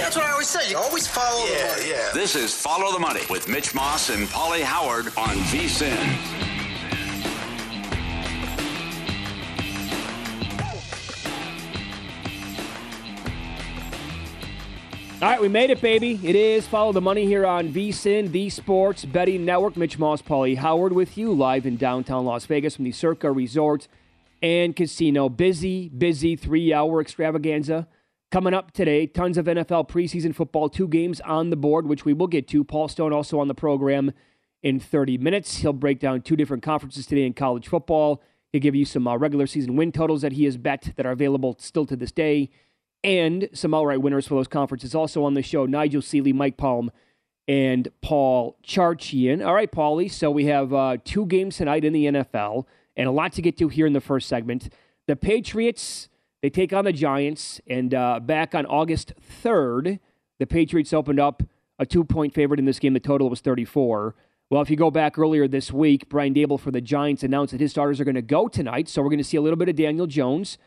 That's what I always say. You always follow the Yeah, money. yeah. This is Follow the Money with Mitch Moss and Pauly Howard on VSIN. All right, we made it, baby. It is Follow the Money here on VSIN, the Sports Betting Network. Mitch Moss, Pauly Howard with you live in downtown Las Vegas from the Circa Resort and Casino. Busy, busy three hour extravaganza coming up today. Tons of NFL preseason football, two games on the board, which we will get to. Paul Stone also on the program in 30 minutes. He'll break down two different conferences today in college football. He'll give you some uh, regular season win totals that he has bet that are available still to this day and some outright winners for those conferences. Also on the show, Nigel Seeley, Mike Palm, and Paul Charchian. All right, Pauly. So we have uh, two games tonight in the NFL, and a lot to get to here in the first segment. The Patriots they take on the Giants, and uh, back on August third, the Patriots opened up a two-point favorite in this game. The total was thirty-four. Well, if you go back earlier this week, Brian Daboll for the Giants announced that his starters are going to go tonight. So we're going to see a little bit of Daniel Jones.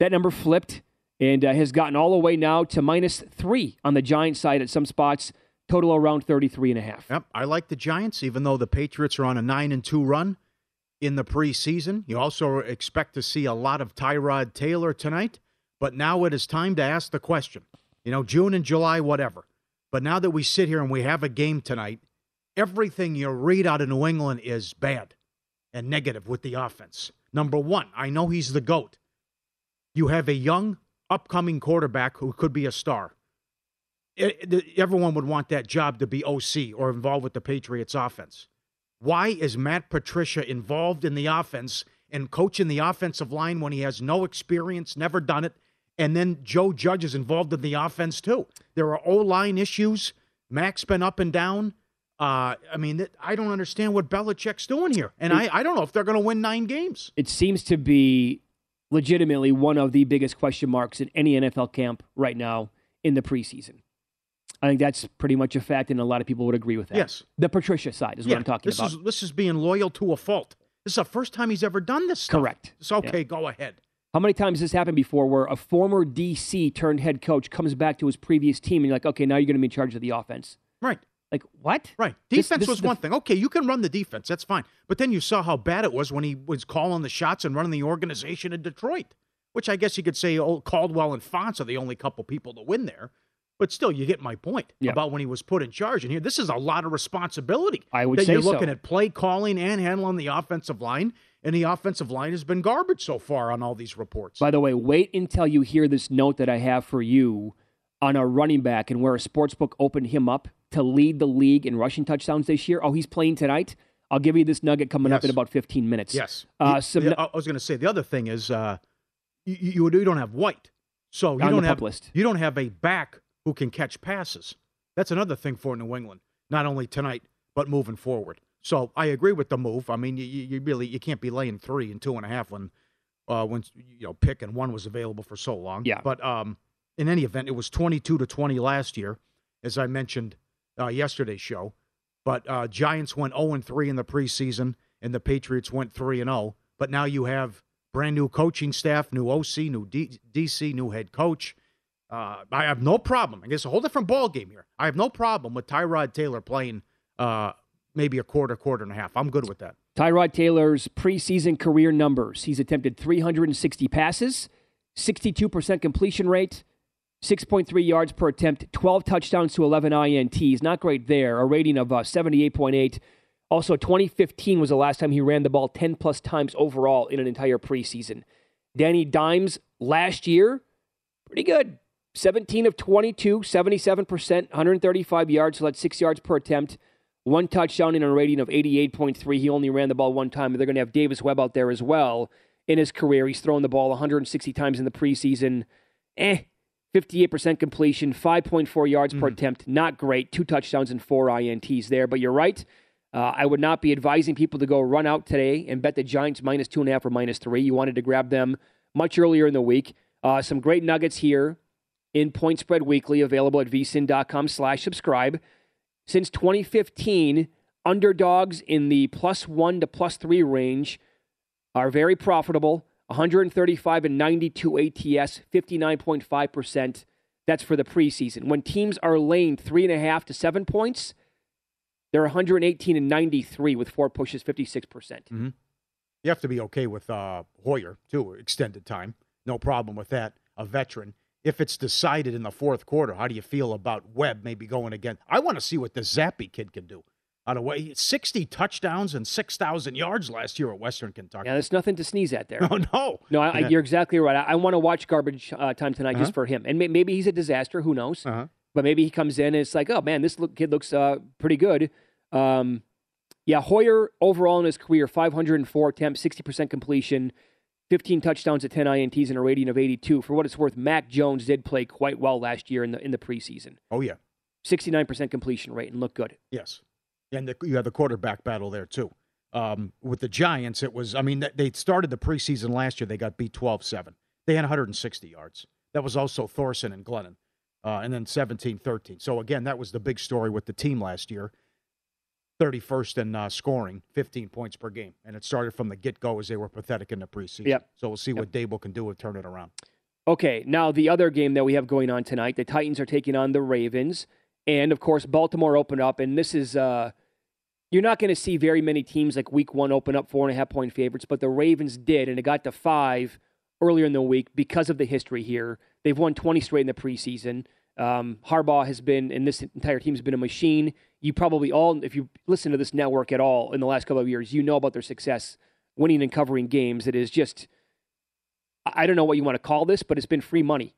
That number flipped and uh, has gotten all the way now to minus three on the Giants side at some spots, total around 33 and a half. Yep, I like the Giants, even though the Patriots are on a nine and two run in the preseason. You also expect to see a lot of Tyrod Taylor tonight, but now it is time to ask the question. You know, June and July, whatever. But now that we sit here and we have a game tonight, everything you read out of New England is bad and negative with the offense. Number one, I know he's the GOAT. You have a young, upcoming quarterback who could be a star. It- it- everyone would want that job to be OC or involved with the Patriots offense. Why is Matt Patricia involved in the offense and coaching the offensive line when he has no experience, never done it? And then Joe Judge is involved in the offense too. There are O line issues. Mac's been up and down. Uh, I mean, I don't understand what Belichick's doing here. And I, I don't know if they're going to win nine games. It seems to be legitimately one of the biggest question marks in any NFL camp right now in the preseason. I think that's pretty much a fact, and a lot of people would agree with that. Yes. The Patricia side is what I'm talking this about. Is, this is being loyal to a fault. This is the first time he's ever done this stuff. Correct. It's okay, go ahead. How many times has this happened before where a former DC turned head coach comes back to his previous team and you're like, okay, now you're going to be in charge of the offense? Right. Like, what? Right. Defense this was is the- one thing. Okay, you can run the defense. That's fine. But then you saw how bad it was when he was calling the shots and running the organization in Detroit, which I guess you could say old Caldwell and Fontes are the only couple people to win there. But still, you get my point Yeah. about when he was put in charge. And here, this is a lot of responsibility. I would that say you're so. looking at play calling and handling the offensive line, and the offensive line has been garbage so far on all these reports. By the way, wait until you hear this note that I have for you on a running back and where a sportsbook opened him up to lead the league in rushing touchdowns this year. Oh, he's playing tonight. I'll give you this nugget coming up in about 15 minutes. Yes. Uh, some, I was going to say the other thing is uh, you, you, you don't have White, so you don't have list. you don't have a back who can catch passes. That's another thing for New England, not only tonight but moving forward. So I agree with the move. I mean, you, you really you can't be laying three and two and a half when uh, when you know pick and one was available for so long. Yeah. But um, in any event, it was twenty two to twenty last year, as I mentioned uh, yesterday's show. But uh, Giants went 0 and 3 in the preseason, and the Patriots went 3 and 0. But now you have brand new coaching staff, new OC, new D- DC, new head coach. Uh, I have no problem. I guess a whole different ball game here. I have no problem with Tyrod Taylor playing uh, maybe a quarter, quarter and a half. I'm good with that. Tyrod Taylor's preseason career numbers. He's attempted 360 passes, 62% completion rate, 6.3 yards per attempt, 12 touchdowns to 11 INTs. Not great there. A rating of uh, 78.8. Also, 2015 was the last time he ran the ball 10 plus times overall in an entire preseason. Danny Dimes last year, pretty good. 17 of 22, 77%, 135 yards, so that's six yards per attempt. One touchdown in a rating of 88.3. He only ran the ball one time. They're going to have Davis Webb out there as well in his career. He's thrown the ball 160 times in the preseason. Eh, 58% completion, 5.4 yards per attempt. Not great. Two touchdowns and four INTs there. But you're right. Uh, I would not be advising people to go run out today and bet the Giants minus two and a half or minus three. You wanted to grab them much earlier in the week. Uh, some great nuggets here in Point Spread Weekly, available at vsin.com slash subscribe. Since 2015, underdogs in the plus one to plus three range are very profitable. 135 and 92 ATS, 59.5%. That's for the preseason. When teams are laying three and a half to seven points, they're 118 and 93 with four pushes, 56%. You have to be okay with uh, Hoyer, too, extended time. No problem with that. A veteran. If it's decided in the fourth quarter, how do you feel about Webb maybe going again? I want to see what the Zappe kid can do. Out of way, 60 touchdowns and 6,000 yards last year at Western Kentucky. Yeah, there's nothing to sneeze at there. Oh, no. No, I, I- Yeah. you're exactly right. I, I want to watch garbage uh, time tonight Uh-huh. just for him, and may, maybe he's a disaster. Who knows? Uh-huh. But maybe he comes in and it's like, oh man, this look, kid looks uh, pretty good. Um, yeah, Hoyer overall in his career, 504 attempts, 60% completion, 15 touchdowns at 10 INTs, and a rating of 82. For what it's worth, Mac Jones did play quite well last year in the in the preseason. Oh, yeah. 69% completion rate and looked good. Yes. And the, you had the quarterback battle there, too. Um, with the Giants, it was, I mean, they started the preseason last year. They got beat 12 7. They had 160 yards. That was also Thorson and Glennon. Uh, and then 17 13. So, again, that was the big story with the team last year. 31st in uh, scoring, 15 points per game. And it started from the get go as they were pathetic in the preseason. Yep. So, we'll see what Daboll can do to turn it around. Okay, now the other game that we have going on tonight, the Titans are taking on the Ravens, and of course Baltimore opened up, and this is uh, you're not going to see very many teams like Week One open up four and a half point favorites, but the Ravens did, and it got to five earlier in the week because of the history here. They've won 20 straight in the preseason. Um, Harbaugh has been, and this entire team has been a machine. You probably all, if you listen to this network at all in the last couple of years, you know about their success winning and covering games. It is just I don't know what you want to call this, but it's been free money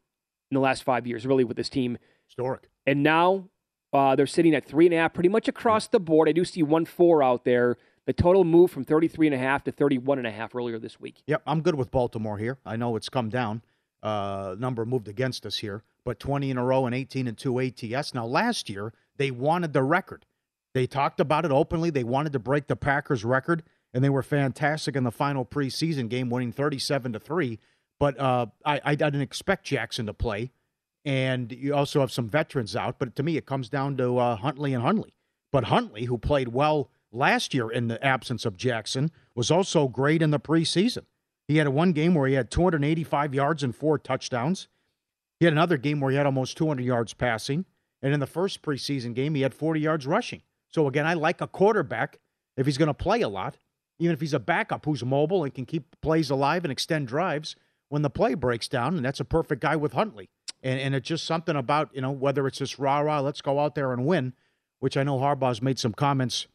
in the last five years, really, with this team. Historic. And now uh, they're sitting at three and a half, pretty much across the board. I do see one four out there. The total moved from 33 and a half to 31 and a half earlier this week. Yep, I'm good with Baltimore here. I know it's come down. Uh, number moved against us here, but 20 in a row and 18 and 2 ATS. Now, last year, they wanted the record. They talked about it openly. They wanted to break the Packers record, and they were fantastic in the final preseason game, winning 37 to 3. But uh, I, I didn't expect Jackson to play. And you also have some veterans out. But to me, it comes down to uh, Huntley and Huntley. But Huntley, who played well last year in the absence of Jackson, was also great in the preseason. He had a one game where he had 285 yards and four touchdowns. He had another game where he had almost 200 yards passing. And in the first preseason game, he had 40 yards rushing. So again, I like a quarterback if he's going to play a lot, even if he's a backup who's mobile and can keep plays alive and extend drives when the play breaks down. And that's a perfect guy with Huntley. And, and it's just something about, you know, whether it's this rah rah, let's go out there and win, which I know Harbaugh's made some comments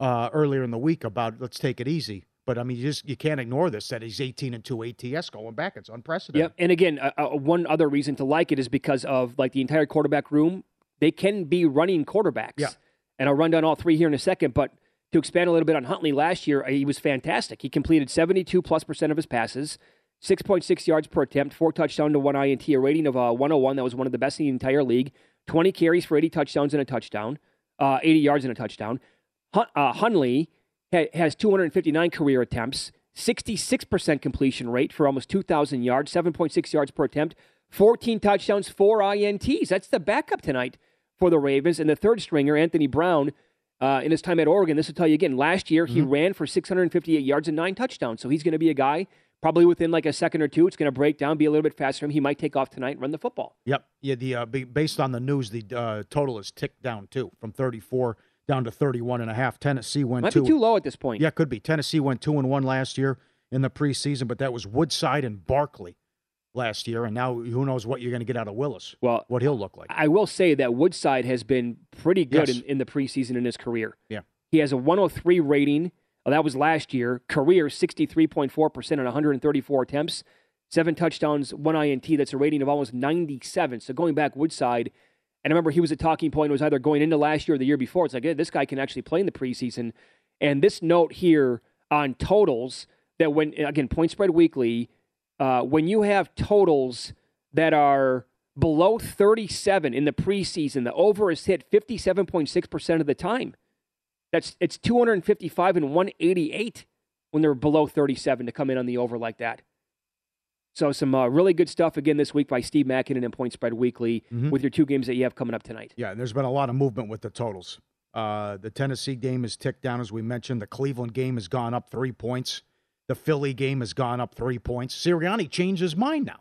uh, earlier in the week about let's take it easy. But I mean, you just you can't ignore this that he's 18 and two ATS going back. It's unprecedented. Yep. And again, uh, uh, one other reason to like it is because of like the entire quarterback room. They can be running quarterbacks. Yeah. And I'll run down all three here in a second. But to expand a little bit on Huntley, last year he was fantastic. He completed 72 plus percent of his passes, 6.6 yards per attempt, four touchdowns to one INT, a rating of uh, 101. That was one of the best in the entire league. 20 carries for 80 touchdowns and a touchdown, uh, 80 yards and a touchdown. Hun- uh, Huntley has 259 career attempts, 66% completion rate for almost 2,000 yards, 7.6 yards per attempt, 14 touchdowns, four INTs. That's the backup tonight for the Ravens. And the third stringer, Anthony Brown, uh, in his time at Oregon, this will tell you again, last year he ran for 658 yards and nine touchdowns. So he's going to be a guy probably within like a second or two. It's going to break down, be a little bit faster. And he might take off tonight and run the football. Yep. Yeah. The uh, based on the news, the uh, total is ticked down too from 34 down to 31 and a half. Tennessee went Might two. be too low at this point. Yeah, could be. Tennessee went two and one last year in the preseason, but that was Woodside and Barkley last year, and now who knows what you're going to get out of Willis? Well, what he'll look like. I will say that Woodside has been pretty good Yes. in, in the preseason in his career. Yeah. He has a 103 rating. Oh, that was last year. Career 63.4% on 134 attempts, seven touchdowns, one INT. That's a rating of almost 97. So going back, Woodside, and I remember he was a talking point. It was either going into last year or the year before. It's like, hey, this guy can actually play in the preseason. And this note here on totals that when again point spread weekly, uh, when you have totals that are below 37 in the preseason, the over is hit 57.6% of the time. That's it's 255 and 188 when they're below 37 to come in on the over like that. So some uh, really good stuff again this week by Steve Makinen and Point Spread Weekly Mhm. with your two games that you have coming up tonight. Yeah, and there's been a lot of movement with the totals. Uh, the Tennessee game is ticked down, as we mentioned. The Cleveland game has gone up three points. The Philly game has gone up three points. Sirianni changed his mind now.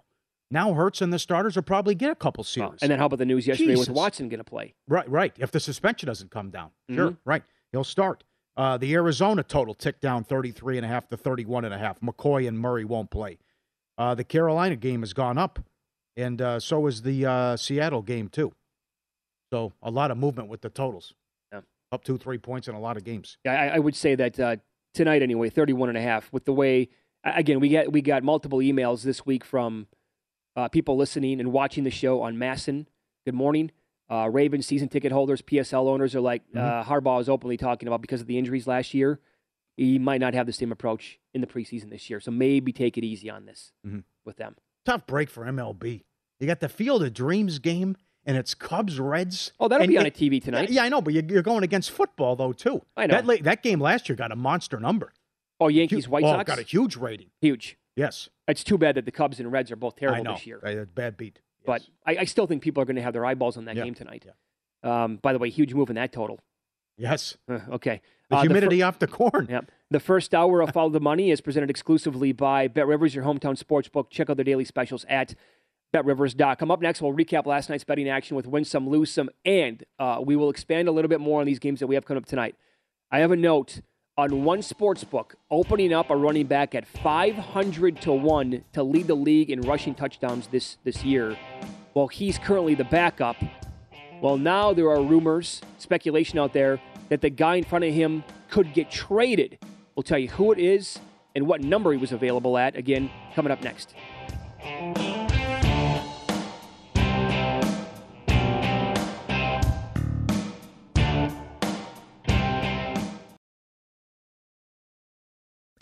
Now Hurts and the starters will probably get a couple series. Well, and then how about the news yesterday Jesus. with Watson going to play? Right, right. If the suspension doesn't come down, sure, Mhm. right. He'll start. Uh, the Arizona total ticked down 33 and a half to 31 and a half. McCoy and Murray won't play. Uh, the Carolina game has gone up, and uh, so is the uh, Seattle game too. So a lot of movement with the totals. Yeah. Up two, three points in a lot of games. Yeah, I, I would say that uh, tonight anyway, 31 and a half with the way again, we got we got multiple emails this week from uh, people listening and watching the show on Masson. Good morning. Uh, Ravens season ticket holders, PSL owners are like uh, Harbaugh is openly talking about because of the injuries last year. He might not have the same approach in the preseason this year, so maybe take it easy on this Mhm. with them. Tough break for MLB. You got the Field of Dreams game, and it's Cubs Reds. Oh, that'll And be on it- a TV tonight. Yeah, I know, but you- you're going against football though too. I know. that that game last year got a monster number. Oh, Yankees, White oh, Sox, got a huge rating. huge. Yes, It's too bad that the Cubs and Reds are both I terrible know. this year. Uh, bad beat. But I, I still think people are going to have their eyeballs on that Yeah. game tonight. Um, by the way, huge move in that total. yes, Uh, okay. The Uh, fir- humidity off the corn. Yep. The first hour of Follow the Money is presented exclusively by Bet Rivers, your hometown sports book. Check out their daily specials at betrivers.com. Up next, we'll recap last night's betting action with win some, lose some, and uh, we will expand a little bit more on these games that we have coming up tonight. I have a note on one sports book opening up a running back at 500 to 1 to lead the league in rushing touchdowns this, this year. Well, he's currently the backup. Well, now there are rumors, speculation out there that the guy in front of him could get traded. We'll tell you who it is and what number he was available at. Again, coming up next.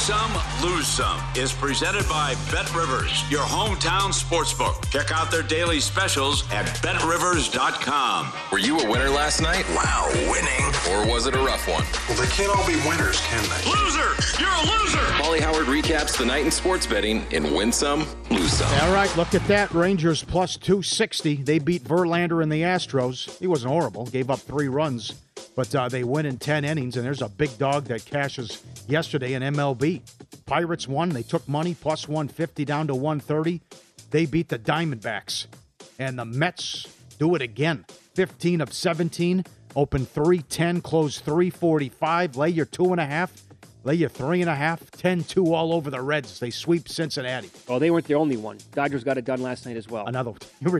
Some, Lose Some is presented by Bet Rivers, your hometown sportsbook. Check out their daily specials at betrivers.com. Were you a winner last night? Wow, winning. Or was it a rough one? Well, they can't all be winners, can they? Loser! You're a loser! Pauly Howard recaps the night in sports betting in Win Some, Lose Some. All right, look at that. Rangers plus 260. They beat Verlander and the Astros. He wasn't horrible, gave up three runs. But uh, they win in 10 innings, and there's a big dog that cashes yesterday in MLB. Pirates won. They took money plus 150 down to 130. They beat the Diamondbacks. And the Mets do it again. 15 of 17. Open 310, close 345. Lay your two and a half. Lay your three and a half. 10 2 all over the Reds. They sweep Cincinnati. Oh, they weren't the only one. Dodgers got it done last night as well. Another. You,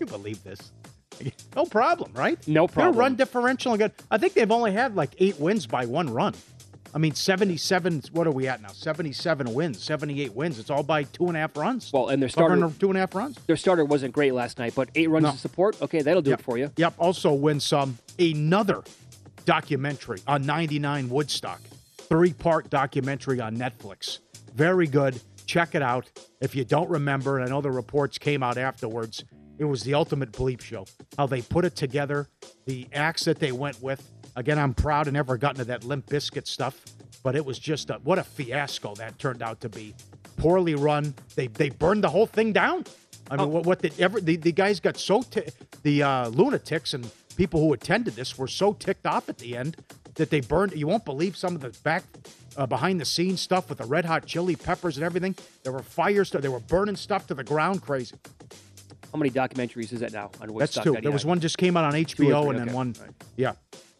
you believe this? No problem, right? No problem. Their run differential good. I think they've only had like eight wins by one run. I mean, 77, what are we at now? 77 wins, 78 wins. It's all by two and a half runs. Well, and their starter, two and a half runs. Their starter wasn't great last night, but eight runs No. of support, okay, that'll do Yep. it for you. Yep. Also win some. Another documentary on 99 Woodstock. Three part documentary on Netflix. Very good. Check it out. If you don't remember, and I know the reports came out afterwards, it was the ultimate bleep show. How they put it together, the acts that they went with. Again, I'm proud I never got into that Limp Bizkit stuff, but it was just a, what a fiasco that turned out to be. Poorly run. They they burned the whole thing down. I mean, what, what the, ever, the the guys got so ti the uh, lunatics and people who attended this were so ticked off at the end that they burned. You won't believe some of the back uh, behind the scenes stuff with the red hot chili peppers and everything. There were fires. They were burning stuff to the ground. Crazy. How many documentaries is that now on That's two. There was one just came out on HBO and then okay. one. Yeah.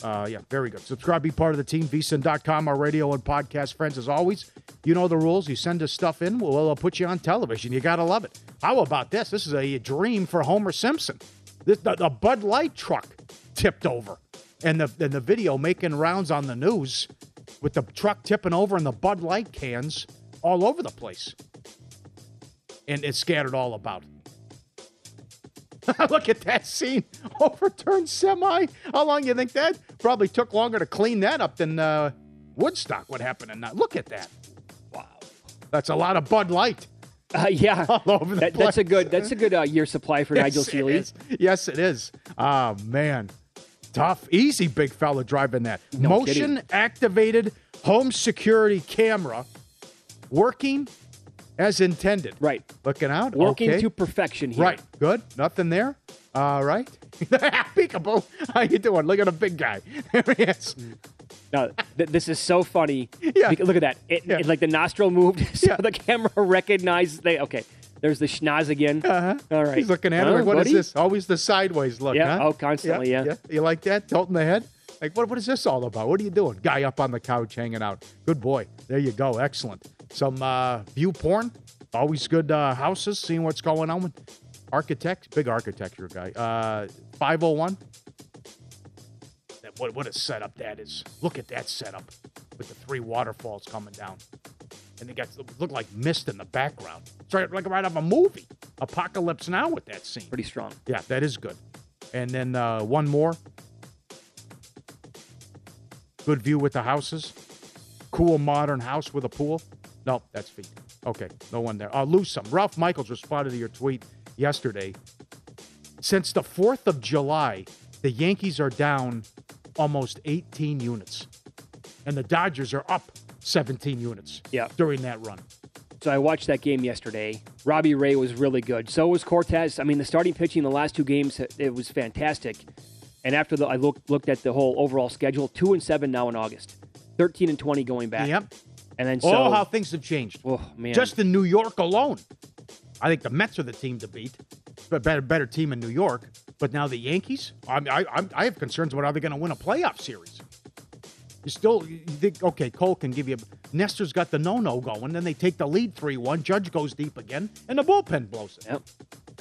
Uh, yeah, very good. Subscribe, be part of the team, vsin.com, our radio and podcast friends. As always, you know the rules. You send us stuff in, we'll, we'll put you on television. You got to love it. How about this? This is a dream for Homer Simpson. This, the, the Bud Light truck tipped over, and the, and the video making rounds on the news with the truck tipping over and the Bud Light cans all over the place. And it's scattered all about. Look at that scene. Overturned semi. How long you think that? Probably took longer to clean that up than uh, Woodstock would happen in that. Look at that. Wow. That's a lot of Bud Light. Uh, yeah, all over the That- place. that's a good. That's a good uh, year supply for Nigel Yes, it Seeley. Yes, it is. Oh man, tough, easy, big fella driving that No motion activated home security camera working as intended. Right, looking out, Working okay. to perfection here. Right, good. Nothing there. All right. Peekaboo. How you doing? Look at a big guy. There he is. No, th- this is so funny. Yeah. Look at that. It, it- like the nostril moved, so the camera recognized. They okay. There's the schnoz again. Uh-huh. All right. He's looking at Huh, like, what is buddy? this? Always the sideways look, Yeah, huh? oh, constantly, yeah. You like that? Tilting the head? Like, what, what is this all about? What are you doing? Guy up on the couch hanging out. Good boy. There you go. Excellent. Some uh, view porn. Always good uh, houses, seeing what's going on with architect, big architecture guy. Uh, 501. That- What, what a setup that is. Look at that setup with the three waterfalls coming down. And they got look like mist in the background. It's right, like right out of a movie. Apocalypse Now with that scene. Pretty strong. Yeah, that is good. And then uh, one more. Good view with the houses. Cool modern house with a pool. No, that's feet. Okay, no one there. Uh, lose some. Ralph Michaels responded to your tweet yesterday. Since the 4th of July, the Yankees are down almost 18 units. And the Dodgers are up 17 units Yeah. during that run. So I watched that game yesterday. Robbie Ray was really good. So was Cortes. I mean, the starting pitching in the last two games it was fantastic. And after the, I looked looked at the whole overall schedule, two and seven now in August, thirteen and twenty going back. Yep. And then so oh, how things have changed. Oh man, Just in New York alone. I think the Mets are the team to beat, but better better team in New York. But now the Yankees, I I, I, I have concerns about are they going to win a playoff series. You still you think okay? Cole can give you. Nestor's got the no no going, then they take the lead three one. Judge goes deep again, and the bullpen blows it. Yep.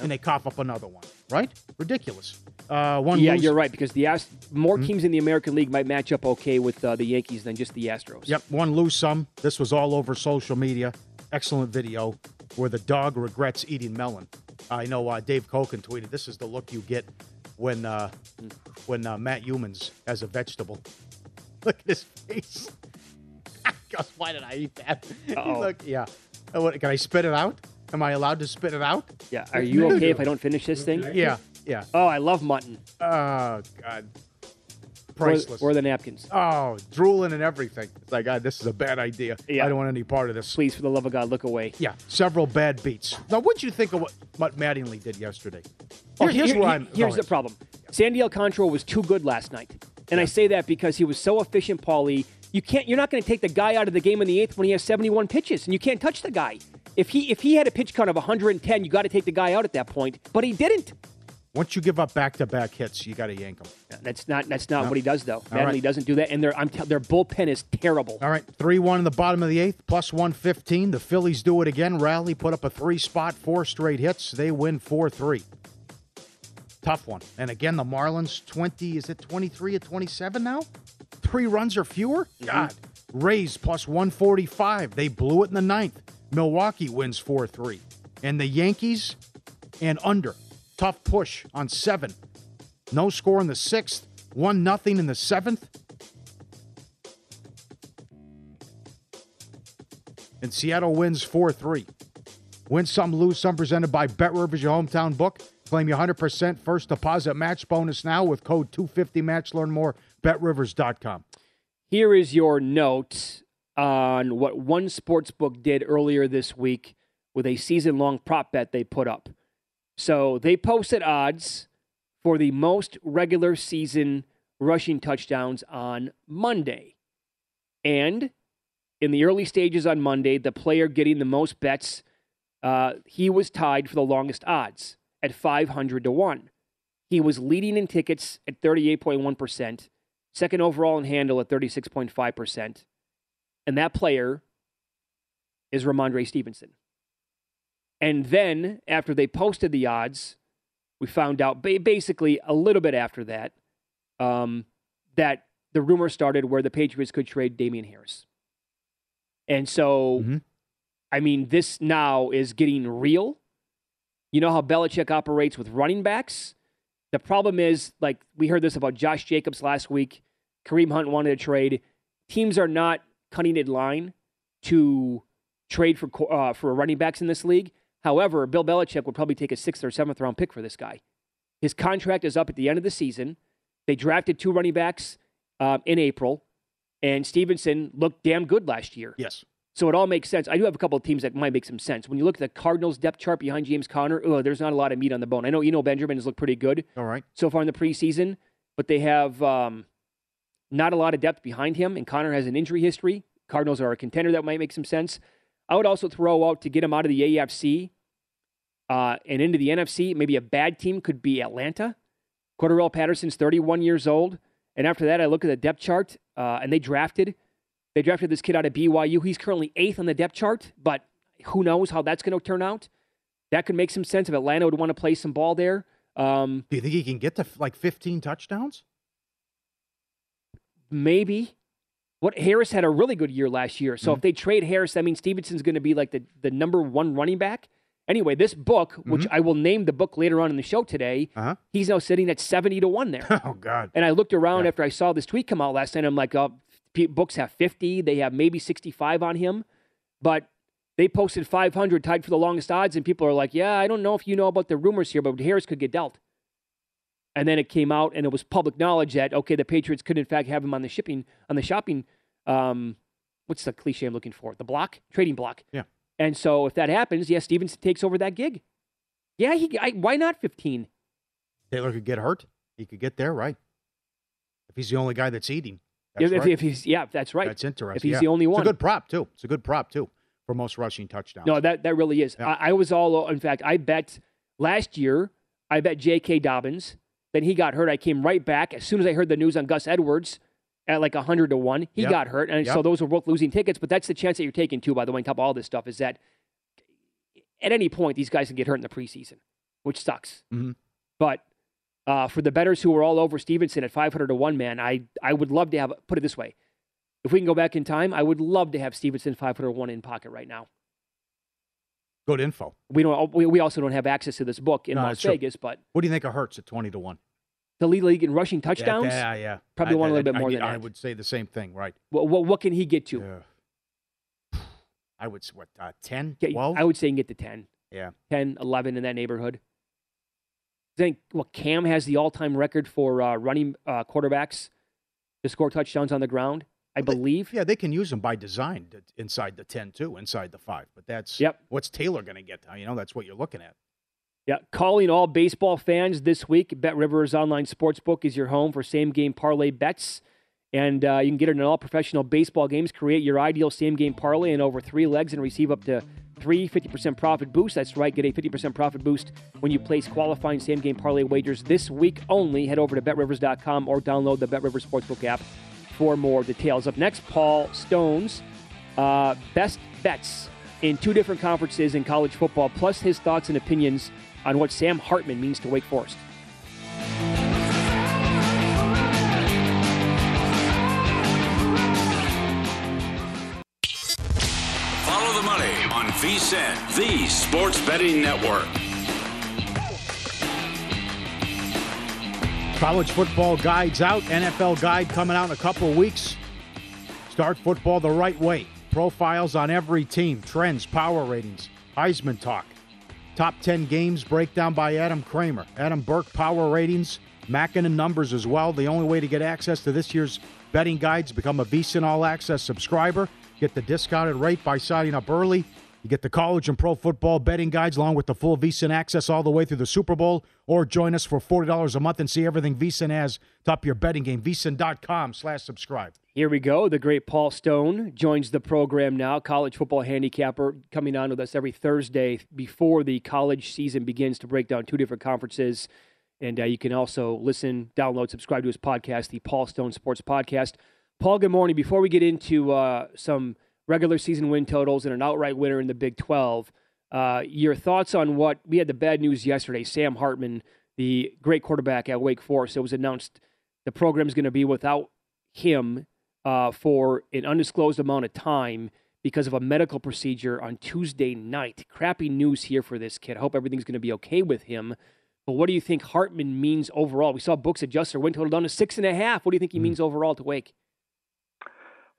And they cough up another one. Right? Ridiculous. Uh, one. yeah, lose- you're right because the Ast- more Mhm. teams in the American League might match up okay with uh, the Yankees than just the Astros. Yep, one lose some. This was all over social media. Excellent video where the dog regrets eating melon. I know uh, Dave Cokin tweeted, "This is the look you get when uh, when uh, Matt Youmans has a vegetable." Look at his face. Gosh, why did I eat that? Look, yeah. Uh, what, can I spit it out? Am I allowed to spit it out? Yeah. Are you okay if I don't finish this thing? Yeah, yeah. Oh, I love mutton. Oh God, priceless. Or, are the napkins? Oh, drooling and everything. It's like, God, this is a bad idea. Yeah. I don't want any part of this. Please, for the love of God, look away. Yeah, several bad beats. Now, what would you think of what, what Mattingly did yesterday? Oh, Here- here's here- here- I'm here's the problem. Sandy Alcantara was too good last night, and I say that because he was so efficient, Pauly. You can't. You're not going to take the guy out of the game in the eighth when he has 71 pitches, and you can't touch the guy. If he if he had a pitch count of 110, you got to take the guy out at that point. But he didn't. Once you give up back-to-back hits, you got to yank them. That's not that's not No. what he does though. Mattingly right. doesn't do that, and their I'm t- their bullpen is terrible. All right, 3-1 in the bottom of the eighth, plus 115. The Phillies do it again. Rally put up a three-spot, four straight hits. They win 4-3. Tough one. And again, the Marlins, 20, is it 23 at 27 now? Three runs or fewer? God. Rays plus 145. They blew it in the ninth. Milwaukee wins 4 3. And the Yankees and under. Tough push on seven. No score in the sixth. One nothing in the seventh. And Seattle wins 4 3. Win some, lose some, presented by Bet Rivers, your hometown book. Claim your 100% first deposit match bonus now with code 250match. Learn more, betrivers.com. Here is your note on what one sports book did earlier this week with a season long prop bet they put up. So they posted odds for the most regular season rushing touchdowns on Monday. And in the early stages on Monday, the player getting the most bets, uh, he was tied for the longest odds. At 500 to 1. He was leading in tickets at 38.1%, second overall in handle at 36.5%. And that player is Rhamondre Stevenson. And then, after they posted the odds, we found out basically a little bit after that um, that the rumor started where the Patriots could trade Damien Harris. And so, Mm-hmm. I mean, this now is getting real. You know how Belichick operates with running backs? The problem is, like, we heard this about Josh Jacobs last week. Kareem Hunt wanted to trade. Teams are not cutting in line to trade for uh, for running backs in this league. However, Bill Belichick would probably take a sixth or seventh round pick for this guy. His contract is up at the end of the season. They drafted two running backs uh, in April, and Stevenson looked damn good last year. Yes. So it all makes sense. I do have a couple of teams that might make some sense. When you look at the Cardinals depth chart behind James Conner, oh, there's not a lot of meat on the bone. I know Eno Benjamin has looked pretty good All right. so far in the preseason, but they have um, not a lot of depth behind him, and Conner has an injury history. Cardinals are a contender that might make some sense. I would also throw out to get him out of the AFC uh, and into the NFC. Maybe a bad team could be Atlanta. Cordarrelle Patterson's 31 years old, and after that, I look at the depth chart, uh, and they drafted they drafted this kid out of BYU. He's currently eighth on the depth chart, but who knows how that's going to turn out? That could make some sense if Atlanta would want to play some ball there. Um, Do you think he can get to like 15 touchdowns? maybe. What Harris had a really good year last year. So if they trade Harris, that means Stevenson's going to be like the, the number one running back. Anyway, this book, which I will name the book later on in the show today, Uh-huh. he's now sitting at 70 to 1 there. Oh, God. And I looked around after I saw this tweet come out last night. I'm like, oh, books have 50. They have maybe 65 on him. But they posted 500 tied for the longest odds. And people are like, yeah, I don't know if you know about the rumors here, but Harris could get dealt. And then it came out and it was public knowledge that, okay, the Patriots could in fact have him on the shipping, on the shopping, um, what's the cliche I'm looking for? The block? Trading block. Yeah. And so if that happens, yeah, Stevenson takes over that gig. Yeah, he, I, why not 15? Taylor could get hurt. He could get there, right? If he's the only guy that's eating. If, right. if he's, yeah, that's right. That's interesting. If he's yeah. the only one. It's a good prop, too. It's a good prop, too, for most rushing touchdowns. No, that, that really is. I, I was all, in fact, I bet last year, I bet J.K. Dobbins. Then he got hurt. I came right back. As soon as I heard the news on Gus Edwards at like 100 to 1, he Yep. got hurt. And so those were both losing tickets. But that's the chance that you're taking, too, by the way, on top of all this stuff, is that at any point, these guys can get hurt in the preseason, which sucks. Mhm. But uh, for the betters who were all over Stevenson at 500 to 1, man, I, I would love to have, put it this way. If we can go back in time, I would love to have Stevenson 500 to 1 in pocket right now. Good info. We don't. We, we also don't have access to this book in No, Las that's true. Vegas, but What do you think of Hurts at 20 to 1? the lead league in rushing touchdowns. Yeah, yeah. Probably I- want a I- little bit more I, than I that. would say the same thing, right? What, what, what can he get to? I would, what, uh, 10, Yeah, 12? I would say he can get to 10, Yeah. 10, 11 in that neighborhood. I think what Cam has the all-time record for uh, running uh, quarterbacks to score touchdowns on the ground. I believe. Yeah, they can use them by design to- inside the 10, too, inside the 5. But that's Yep. what's Taylor going to get? You know, that's what you're looking at. Yeah, calling all baseball fans this week. Bet Rivers Online Sportsbook is your home for same game parlay bets. And uh, you can get it in all professional baseball games. Create your ideal same game parlay in over three legs and receive up to three 50% profit boosts. That's right, get a 50% profit boost when you place qualifying same game parlay wagers this week only. Head over to betrivers.com or download the Bet Rivers Sportsbook app for more details. Up next, Paul Stone's uh, best bets in two different conferences in college football, plus his thoughts and opinions on what Sam Hartman means to Wake Forest. VSIN, the Sports Betting Network. College football guides out. NFL guide coming out in a couple weeks. Start football the right way. Profiles on every team, trends, power ratings, Heisman talk. Top 10 games breakdown by Adam Kramer. Adam Burke power ratings, Makinen numbers as well. The only way to get access to this year's betting guides, become a VSIN All Access subscriber. Get the discounted rate by signing up early. You get the college and pro football betting guides along with the full VSIN access all the way through the Super Bowl. Or join us for $40 a month and see everything VSIN has to up your betting game. VSIN.com slash subscribe. Here we go. The great Paul Stone joins the program now, college football handicapper, coming on with us every Thursday before the college season begins to break down two different conferences. And uh, you can also listen, download, subscribe to his podcast, the Paul Stone Sports Podcast. Paul, good morning. Before we get into uh, some regular season win totals and an outright winner in the Big 12, uh, your thoughts on what we had the bad news yesterday? Sam Hartman, the great quarterback at Wake Forest, it was announced the program is going to be without him uh, for an undisclosed amount of time because of a medical procedure on Tuesday night. Crappy news here for this kid. I hope everything's going to be okay with him. But what do you think Hartman means overall? We saw books adjust their win total down to six and a half. What do you think he mm. means overall to Wake?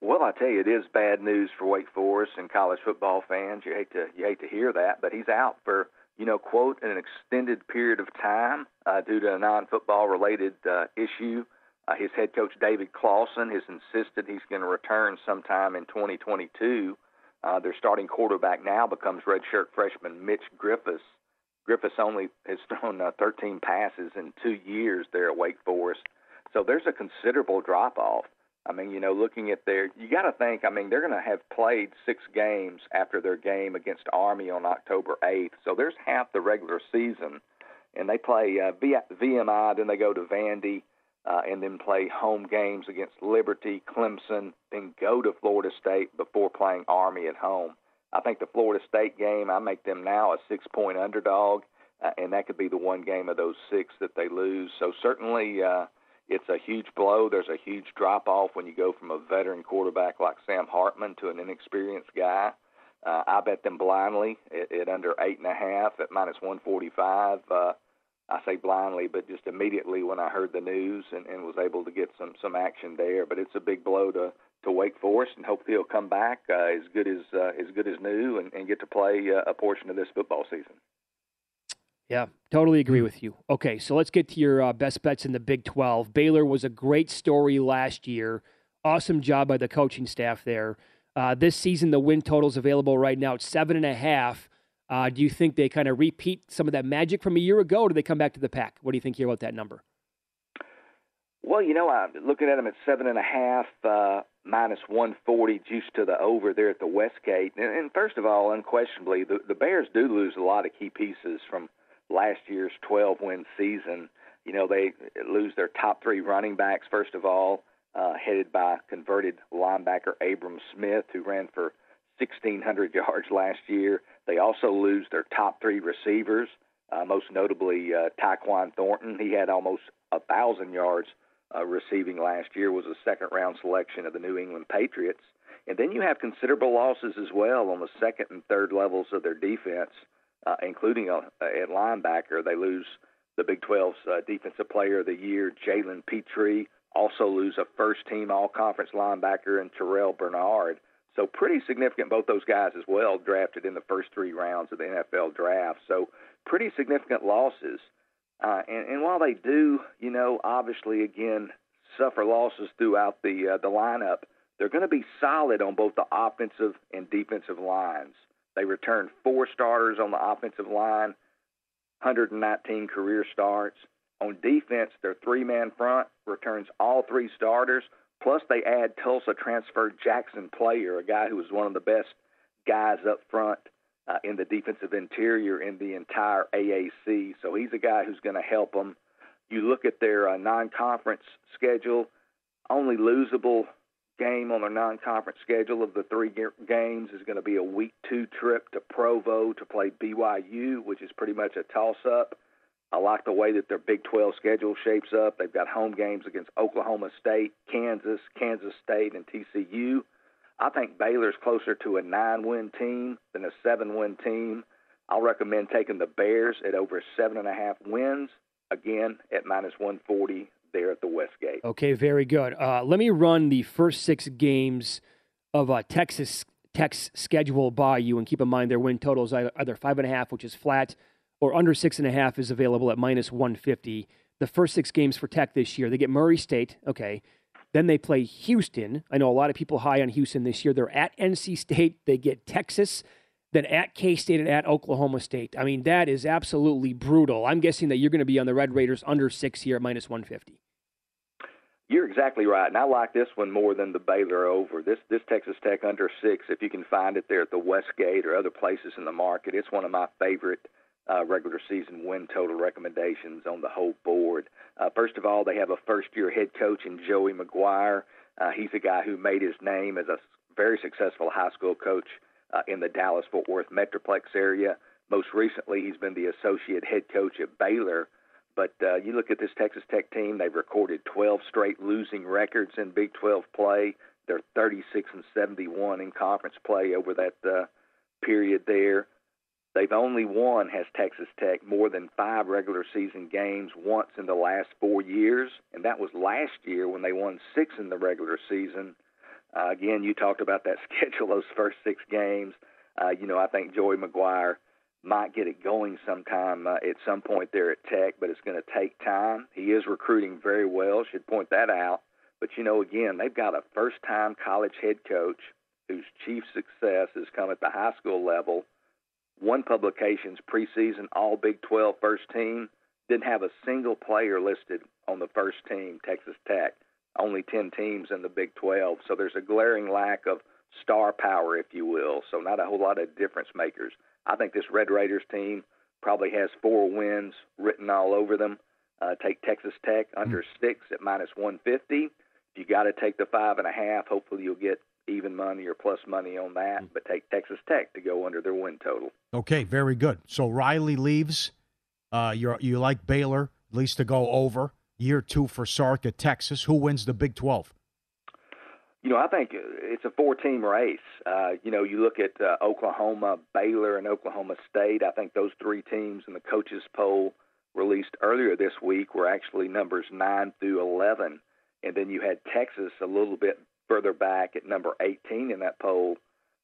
Well, I tell you, it is bad news for Wake Forest and college football fans. You hate to you hate to hear that, but he's out for you know quote an extended period of time uh, due to a non-football related uh, issue. Uh, his head coach David Clawson has insisted he's going to return sometime in 2022. Uh, their starting quarterback now becomes redshirt freshman Mitch Griffis. Griffis only has thrown uh, 13 passes in two years there at Wake Forest, so there's a considerable drop off. I mean, you know, looking at their, you got to think. I mean, they're going to have played six games after their game against Army on October 8th, so there's half the regular season, and they play uh, VMI, then they go to Vandy uh, and then play home games against Liberty, Clemson, then go to Florida State before playing Army at home. I think the Florida State game, I make them now a six point underdog, uh, and that could be the one game of those six that they lose. So certainly uh, it's a huge blow. There's a huge drop off when you go from a veteran quarterback like Sam Hartman to an inexperienced guy. Uh, I bet them blindly at, at under eight and a half at minus 145. Uh, I say blindly, but just immediately when I heard the news and, and was able to get some some action there. But it's a big blow to to Wake Forest, and hopefully he'll come back uh, as good as uh, as good as new and, and get to play uh, a portion of this football season. Yeah, totally agree with you. Okay, so let's get to your uh, best bets in the Big 12. Baylor was a great story last year. Awesome job by the coaching staff there. Uh, this season, the win totals available right now at seven and a half. Uh, do you think they kind of repeat some of that magic from a year ago, or do they come back to the pack? What do you think here about that number? Well, you know, I'm looking at them at seven and a half, uh, minus 140, juice to the over there at the Westgate. And, and first of all, unquestionably, the, the Bears do lose a lot of key pieces from last year's 12 win season. You know, they lose their top three running backs, first of all, uh, headed by converted linebacker Abram Smith, who ran for 1,600 yards last year. They also lose their top three receivers, uh, most notably uh, Tyquan Thornton. He had almost a thousand yards uh, receiving last year. Was a second round selection of the New England Patriots. And then you have considerable losses as well on the second and third levels of their defense, uh, including a, at linebacker. They lose the Big 12's uh, Defensive Player of the Year, Jalen Pitre. Also lose a first team All Conference linebacker in Terrell Bernard. So pretty significant, both those guys as well, drafted in the first three rounds of the NFL draft. So pretty significant losses. Uh, and, and while they do, you know, obviously again suffer losses throughout the uh, the lineup, they're going to be solid on both the offensive and defensive lines. They returned four starters on the offensive line, 119 career starts. On defense, their three man front returns all three starters. Plus, they add Tulsa transfer Jaxon Player, a guy who was one of the best guys up front uh, in the defensive interior in the entire AAC. So he's a guy who's going to help them. You look at their uh, non-conference schedule. Only losable game on their non-conference schedule of the three games is going to be a week two trip to Provo to play BYU, which is pretty much a toss-up. I like the way that their Big 12 schedule shapes up. They've got home games against Oklahoma State, Kansas, Kansas State, and TCU. I think Baylor's closer to a nine win team than a seven win team. I'll recommend taking the Bears at over seven and a half wins, again at minus 140 there at the Westgate. Okay, very good. Uh, let me run the first six games of uh, Texas Tech's schedule by you, and keep in mind their win totals are either five and a half, which is flat, or under six and a half is available at minus 150. The first six games for Tech this year, they get Murray State. Okay. Then they play Houston. I know a lot of people high on Houston this year. They're at NC State. They get Texas, then at K State and at Oklahoma State. I mean, that is absolutely brutal. I'm guessing that you're going to be on the Red Raiders under six here at minus 150. You're exactly right, and I like this one more than the Baylor over. This this Texas Tech under six, if you can find it there at the Westgate or other places in the market, it's one of my favorite uh, regular season win total recommendations on the whole board. Uh, first of all, they have a first year head coach in Joey McGuire. Uh, he's a guy who made his name as a very successful high school coach uh, in the Dallas Fort Worth Metroplex area. Most recently, he's been the associate head coach at Baylor. But uh, you look at this Texas Tech team, they've recorded 12 straight losing records in Big 12 play. They're 36 and 71 in conference play over that uh, period there. They've only won, has Texas Tech, more than five regular season games once in the last four years, and that was last year when they won six in the regular season. Uh, again, you talked about that schedule, those first six games. Uh, you know, I think Joey McGuire might get it going sometime uh, at some point there at Tech, but it's going to take time. He is recruiting very well, should point that out. But, you know, again, they've got a first time college head coach whose chief success has come at the high school level one publication's preseason All Big 12 first team didn't have a single player listed on the first team, Texas Tech. Only 10 teams in the Big 12. So there's a glaring lack of star power, if you will. So not a whole lot of difference makers. I think this Red Raiders team probably has four wins written all over them. Uh, take Texas Tech under mm-hmm. six at minus 150. You got to take the five and a half. Hopefully, you'll get even money or plus money on that. Mm-hmm. But take Texas Tech to go under their win total. Okay, very good. So Riley leaves. Uh, you you like Baylor at least to go over year two for Sark at Texas. Who wins the Big Twelve? You know, I think it's a four-team race. Uh, you know, you look at uh, Oklahoma, Baylor, and Oklahoma State. I think those three teams in the coaches' poll released earlier this week were actually numbers nine through eleven, and then you had Texas a little bit further back at number 18 in that poll,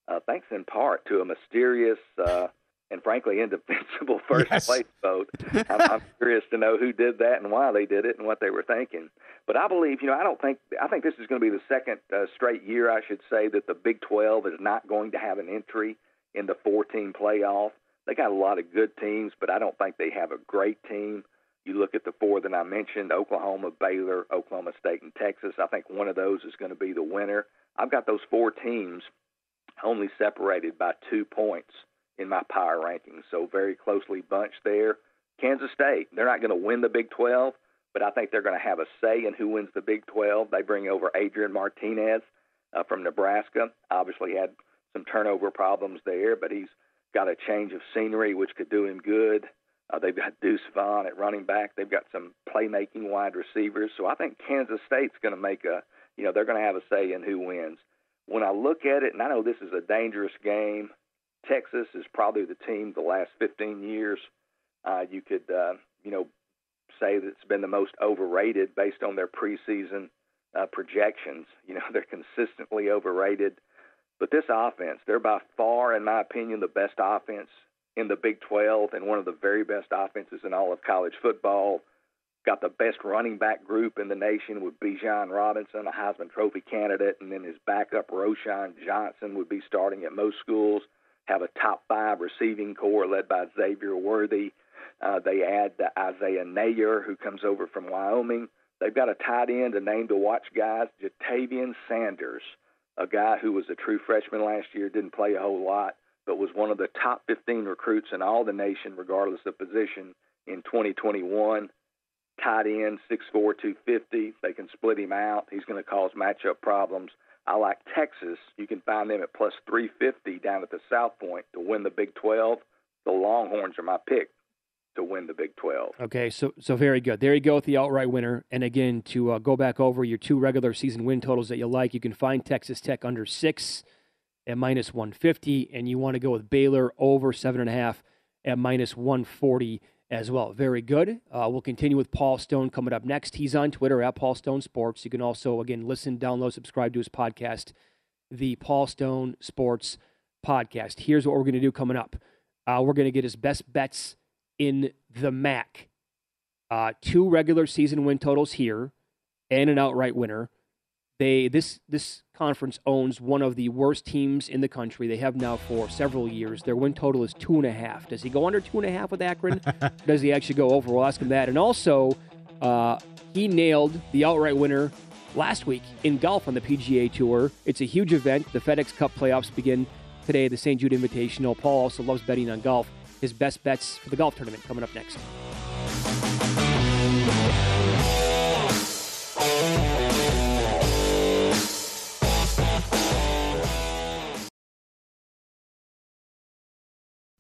uh, thanks in part to a mysterious uh, and frankly indefensible first yes. place vote. I'm, I'm curious to know who did that and why they did it and what they were thinking. But I believe, you know, I don't think I think this is going to be the second uh, straight year, I should say, that the Big 12 is not going to have an entry in the 14 playoff. They got a lot of good teams, but I don't think they have a great team. You look at the four that I mentioned Oklahoma, Baylor, Oklahoma State, and Texas. I think one of those is going to be the winner. I've got those four teams only separated by two points in my power rankings, so very closely bunched there. Kansas State, they're not going to win the Big 12, but I think they're going to have a say in who wins the Big 12. They bring over Adrian Martinez uh, from Nebraska. Obviously, had some turnover problems there, but he's got a change of scenery, which could do him good. Uh, they've got Deuce Vaughn at running back. They've got some playmaking wide receivers. So I think Kansas State's going to make a, you know, they're going to have a say in who wins. When I look at it, and I know this is a dangerous game, Texas is probably the team the last 15 years. Uh, you could, uh, you know, say that it's been the most overrated based on their preseason uh, projections. You know, they're consistently overrated. But this offense, they're by far, in my opinion, the best offense in the Big 12 and one of the very best offenses in all of college football. Got the best running back group in the nation with Bijan Robinson, a Heisman Trophy candidate, and then his backup Roschon Johnson would be starting at most schools. Have a top five receiving corps led by Xavier Worthy. Uh, they add the Isaiah Neyor, who comes over from Wyoming. They've got a tight end, a name to watch, guys, Ja'Tavion Sanders, a guy who was a true freshman last year, didn't play a whole lot but was one of the top 15 recruits in all the nation, regardless of position, in 2021. Tight end, 6'4", 250. They can split him out. He's going to cause matchup problems. I like Texas. You can find them at plus 350 down at the South Point to win the Big 12. The Longhorns are my pick to win the Big 12. Okay, so so very good. There you go with the outright winner. And again, to uh, go back over your two regular season win totals that you like, you can find Texas Tech under six at minus 150, and you want to go with Baylor over 7.5 at minus 140 as well. Very good. Uh, we'll continue with Paul Stone coming up next. He's on Twitter at Paul Stone Sports. You can also, again, listen, download, subscribe to his podcast, the Paul Stone Sports Podcast. Here's what we're going to do coming up uh, we're going to get his best bets in the MAC. Uh, two regular season win totals here and an outright winner. They this this conference owns one of the worst teams in the country. They have now for several years. Their win total is two and a half. Does he go under two and a half with Akron? Does he actually go over? We'll ask him that. And also, uh, he nailed the outright winner last week in golf on the PGA Tour. It's a huge event. The FedEx Cup playoffs begin today at the St. Jude Invitational. Paul also loves betting on golf. His best bets for the golf tournament coming up next.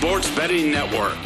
Sports Betting Network.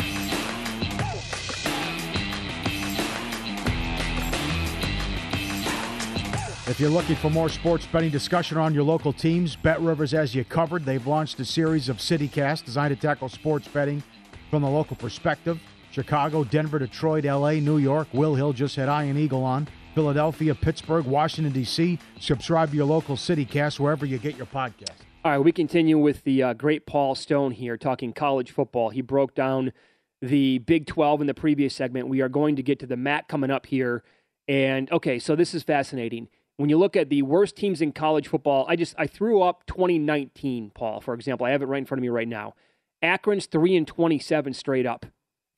If you're looking for more sports betting discussion on your local teams, Bet Rivers has you covered. They've launched a series of CityCast designed to tackle sports betting from the local perspective. Chicago, Denver, Detroit, LA, New York. Will Hill just had Iron Eagle on. Philadelphia, Pittsburgh, Washington, D.C. Subscribe to your local CityCast wherever you get your podcast. All right, we continue with the uh, great Paul Stone here talking college football. He broke down the Big 12 in the previous segment. We are going to get to the MAC coming up here. And okay, so this is fascinating. When you look at the worst teams in college football, I just I threw up 2019, Paul, for example. I have it right in front of me right now. Akron's 3 and 27 straight up.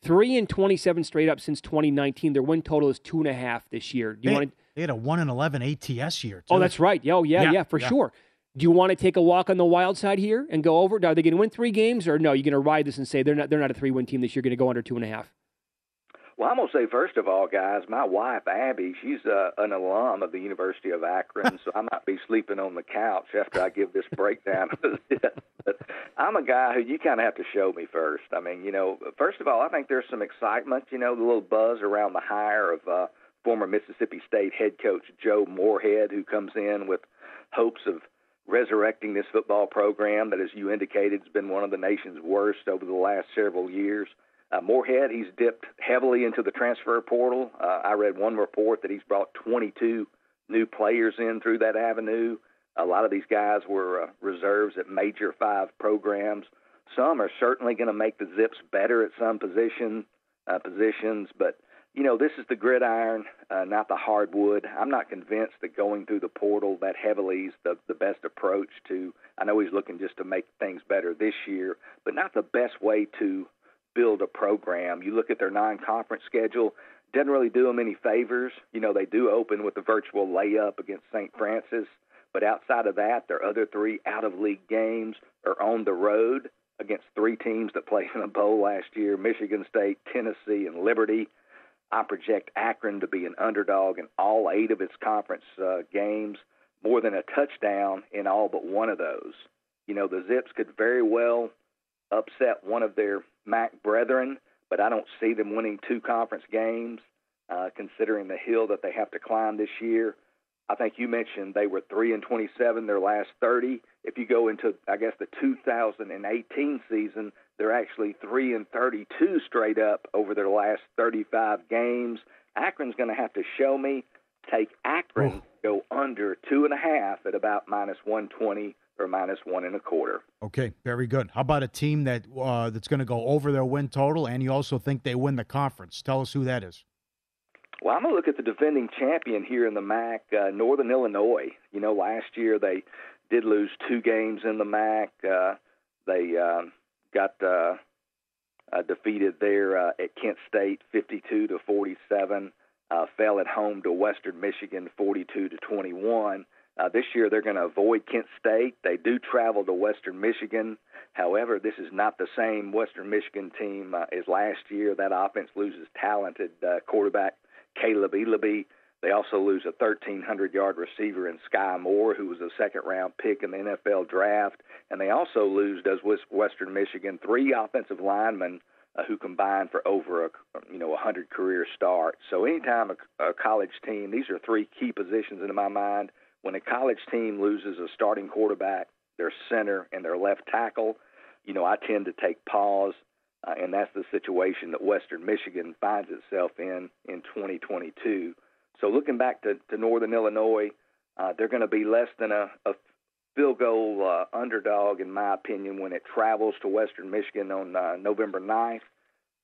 3 and 27 straight up since 2019. Their win total is two and a half this year. Do you they, want to they had a 1 and 11 ATS year, too. Oh, that's right. Oh, yeah, yeah, Yeah, for yeah. sure. Do you want to take a walk on the wild side here and go over? Are they going to win three games, or no? You're going to ride this and say they're not they're not a three win team this year. Going to go under two and a half. Well, I'm gonna say first of all, guys, my wife Abby, she's uh, an alum of the University of Akron, so I might be sleeping on the couch after I give this breakdown of this. But I'm a guy who you kind of have to show me first. I mean, you know, first of all, I think there's some excitement. You know, the little buzz around the hire of uh, former Mississippi State head coach Joe Moorhead, who comes in with hopes of resurrecting this football program that, as you indicated, has been one of the nation's worst over the last several years. Uh, Moorhead, he's dipped heavily into the transfer portal. Uh, I read one report that he's brought 22 new players in through that avenue. A lot of these guys were uh, reserves at major five programs. Some are certainly going to make the Zips better at some position uh, positions, but you know this is the gridiron, uh, not the hardwood. I'm not convinced that going through the portal that heavily is the the best approach to. I know he's looking just to make things better this year, but not the best way to build a program. You look at their non-conference schedule, doesn't really do them any favors. You know, they do open with a virtual layup against St. Francis, but outside of that, their other three out-of-league games are on the road against three teams that played in a bowl last year: Michigan State, Tennessee, and Liberty. I project Akron to be an underdog in all eight of its conference uh, games, more than a touchdown in all but one of those. You know, the Zips could very well upset one of their MAC brethren, but I don't see them winning two conference games, uh, considering the hill that they have to climb this year. I think you mentioned they were three and twenty-seven their last thirty. If you go into, I guess, the 2018 season, they're actually three and thirty-two straight up over their last thirty-five games. Akron's going to have to show me. Take Akron, go under two and a half at about minus one twenty or minus one and a quarter. Okay, very good. How about a team that uh, that's going to go over their win total, and you also think they win the conference? Tell us who that is. Well, I'm going to look at the defending champion here in the MAC, uh, Northern Illinois. You know, last year they did lose two games in the MAC. Uh, they uh, got uh, uh, defeated there uh, at Kent State, 52 to 47. Uh, fell at home to Western Michigan, 42 to 21. Uh, this year they're going to avoid Kent State. They do travel to Western Michigan. However, this is not the same Western Michigan team uh, as last year. That offense loses talented uh, quarterback Caleb Easley. They also lose a 1,300 yard receiver in Skyy Moore, who was a second round pick in the NFL draft. And they also lose, does Western Michigan, three offensive linemen uh, who combined for over a you know 100 career starts. So anytime a, a college team, these are three key positions in my mind when a college team loses a starting quarterback, their center, and their left tackle, you know, I tend to take pause, uh, and that's the situation that Western Michigan finds itself in in 2022. So looking back to, to Northern Illinois, uh, they're going to be less than a, a field goal uh, underdog, in my opinion, when it travels to Western Michigan on uh, November 9th.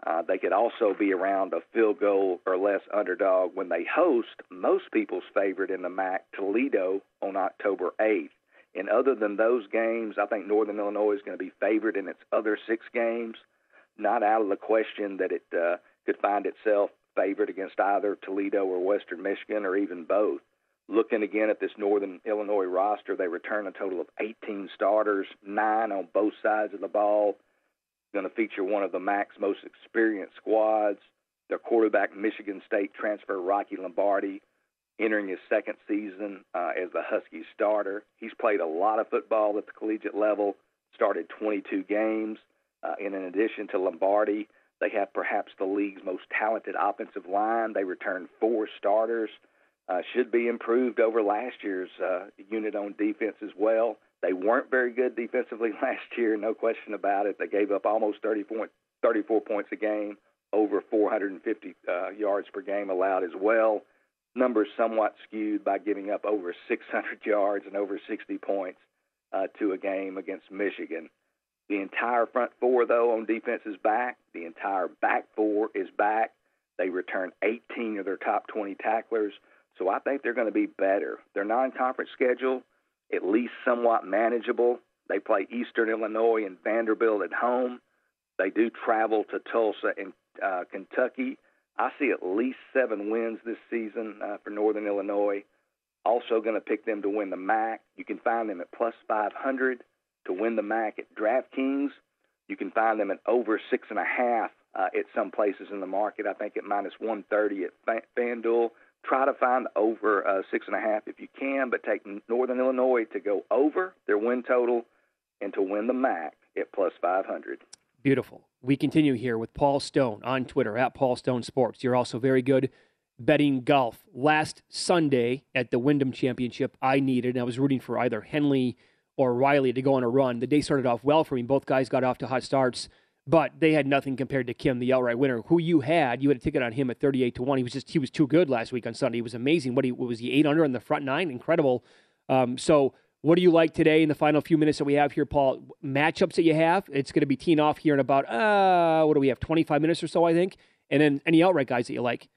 Uh, they could also be around a field goal or less underdog when they host most people's favorite in the MAC, Toledo, on October 8th. And other than those games, I think Northern Illinois is going to be favored in its other six games. Not out of the question that it uh, could find itself favored against either Toledo or Western Michigan or even both. Looking again at this Northern Illinois roster, they return a total of 18 starters, nine on both sides of the ball going to feature one of the MAC's most experienced squads. Their quarterback, Michigan State transfer Rocky Lombardi, entering his second season uh, as the Husky starter. He's played a lot of football at the collegiate level, started 22 games. Uh, and in addition to Lombardi, they have perhaps the league's most talented offensive line. They return four starters. Uh, should be improved over last year's uh, unit on defense as well. They weren't very good defensively last year, no question about it. They gave up almost 30 point, 34 points a game, over 450 uh, yards per game allowed as well. Numbers somewhat skewed by giving up over 600 yards and over 60 points uh, to a game against Michigan. The entire front four, though, on defense is back. The entire back four is back. They return 18 of their top 20 tacklers. So I think they're going to be better. Their non conference schedule at least somewhat manageable. They play Eastern Illinois and Vanderbilt at home. They do travel to Tulsa and uh, Kentucky. I see at least seven wins this season uh, for Northern Illinois. Also, going to pick them to win the MAC. You can find them at plus 500 to win the MAC at DraftKings. You can find them at over six and a half uh, at some places in the market. I think at minus 130 at FanDuel. Try to find over uh, six and a half if you can, but take Northern Illinois to go over their win total and to win the MAC at plus 500. Beautiful. We continue here with Paul Stone on Twitter at Paul Stone Sports. You're also very good betting golf. Last Sunday at the Wyndham Championship, I needed, and I was rooting for either Henley or Riley to go on a run. The day started off well for me. Both guys got off to hot starts, but they had nothing compared to Kim, the outright winner, who you had. You had a ticket on him at 38 to 1. He was just, he was too good last week on Sunday. He was amazing. What, he, what was he, eight under on the front nine? Incredible. Um, so, what do you like today in the final few minutes that we have here, Paul? Matchups that you have. It's going to be teeing off here in about, uh, what do we have, 25 minutes or so, I think. And then any outright guys that you like.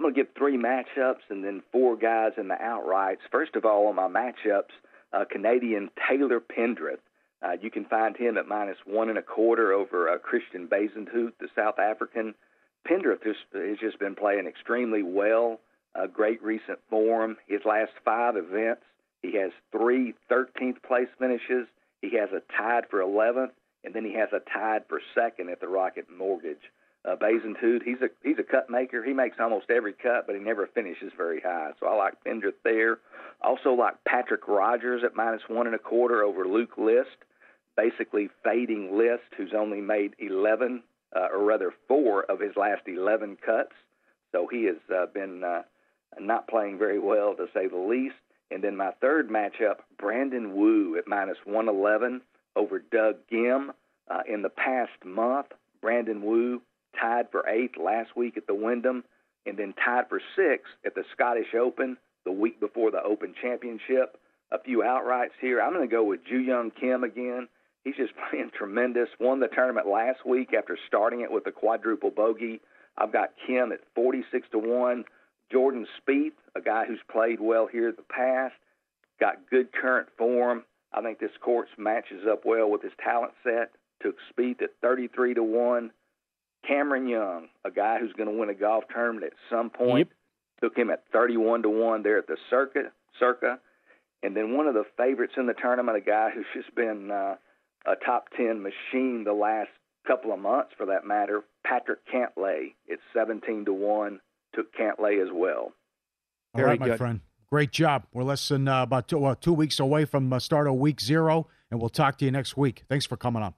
I'm going to give three matchups and then four guys in the outrights. First of all, on my matchups, uh, Canadian Taylor Pendrith. Uh, you can find him at minus one and a quarter over uh, Christiaan Bezuidenhout, the South African. Pendrith just, has just been playing extremely well. Uh, great recent form. His last five events, he has three 13th place finishes. He has a tied for 11th, and then he has a tied for second at the Rocket Mortgage. Uh, Bezuidenhout, he's a he's a cut maker. He makes almost every cut, but he never finishes very high. So I like Pendrith there. Also like Patrick Rodgers at minus one and a quarter over Luke List. Basically fading List, who's only made 11, uh, or rather four of his last 11 cuts. So he has uh, been uh, not playing very well, to say the least. And then my third matchup, Brandon Wu at minus 111 over Doug Ghim. Uh, in the past month, Brandon Wu tied for eighth last week at the Wyndham, and then tied for sixth at the Scottish Open the week before the Open Championship. A few outrights here. I'm going to go with Joohyung Kim again. He's just playing tremendous. Won the tournament last week after starting it with a quadruple bogey. I've got Kim at 46 to 1. Jordan Spieth, a guy who's played well here in the past, got good current form. I think this course matches up well with his talent set. Took Spieth at 33 to 1. Cameron Young, a guy who's going to win a golf tournament at some point, yep. took him at 31 to 1 there at the circuit, circa. And then one of the favorites in the tournament, a guy who's just been uh, a top 10 machine the last couple of months for that matter, Patrick Cantlay at 17 to 1, took Cantlay as well. All right, my friend. Great job. We're less than uh, about two, uh, two weeks away from uh, start of week zero, and we'll talk to you next week. Thanks for coming on.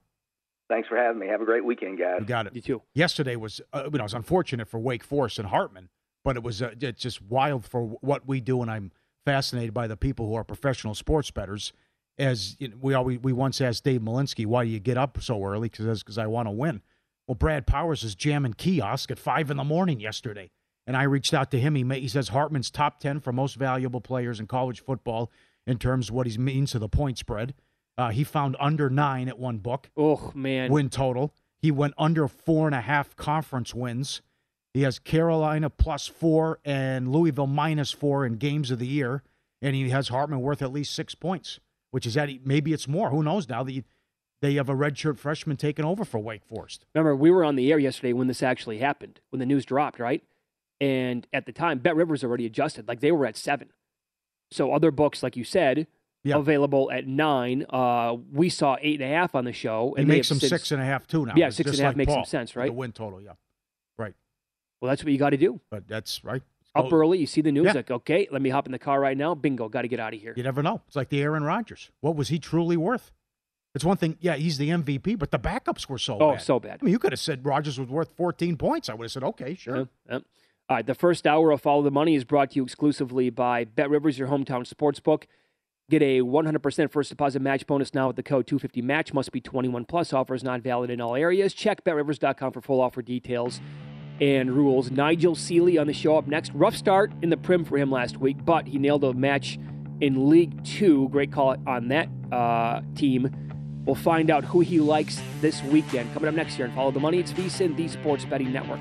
Thanks for having me. Have a great weekend, guys. You got it. You too. Yesterday was, uh, you know, it was unfortunate for Wake Forest and Hartman, but it was uh, it's just wild for what we do, and I'm fascinated by the people who are professional sports bettors. As you know, we always we once asked Dave Malinsky, "Why do you get up so early?" Because because I want to win. Well, Brad Powers is jamming kiosk at five in the morning yesterday, and I reached out to him. He he says Hartman's top ten for most valuable players in college football in terms of what he means to the point spread. Uh, he found under nine at one book. Oh man, win total. He went under four and a half conference wins. He has Carolina plus four and Louisville minus four in games of the year, and he has Hartman worth at least six points, which is that maybe it's more. Who knows now that they have a redshirt freshman taking over for Wake Forest. Remember, we were on the air yesterday when this actually happened, when the news dropped, right? And at the time, Bet Rivers already adjusted, like they were at seven. So other books, like you said, yep. available at nine. Uh, we saw eight and a half on the show. And it makes them since, six and a half too now. Yeah, six and a half like makes Paul, some sense, right? The win total, yeah. Right. Well, that's what you got to do. But that's right. Up oh, early, you see the news, yeah. like, okay, let me hop in the car right now. Bingo, got to get out of here. You never know. It's like the Aaron Rodgers. What was he truly worth? It's one thing, yeah, he's the MVP, but the backups were so oh, bad. so bad. I mean, you could have said Rodgers was worth 14 points. I would have said, okay, sure. Yeah, yeah. All right, the first hour of Follow the Money is brought to you exclusively by Bet Rivers, your hometown sports book. Get a 100% first deposit match bonus now with the code 250match. Must be 21 plus. Offers not valid in all areas. Check betrivers.com for full offer details and rules. Nigel Seeley on the show up next. Rough start in the Prem for him last week, but he nailed a match in League Two. Great call on that uh, team. We'll find out who he likes this weekend. Coming up next year and follow the money. It's VSIN, the Sports Betting Network.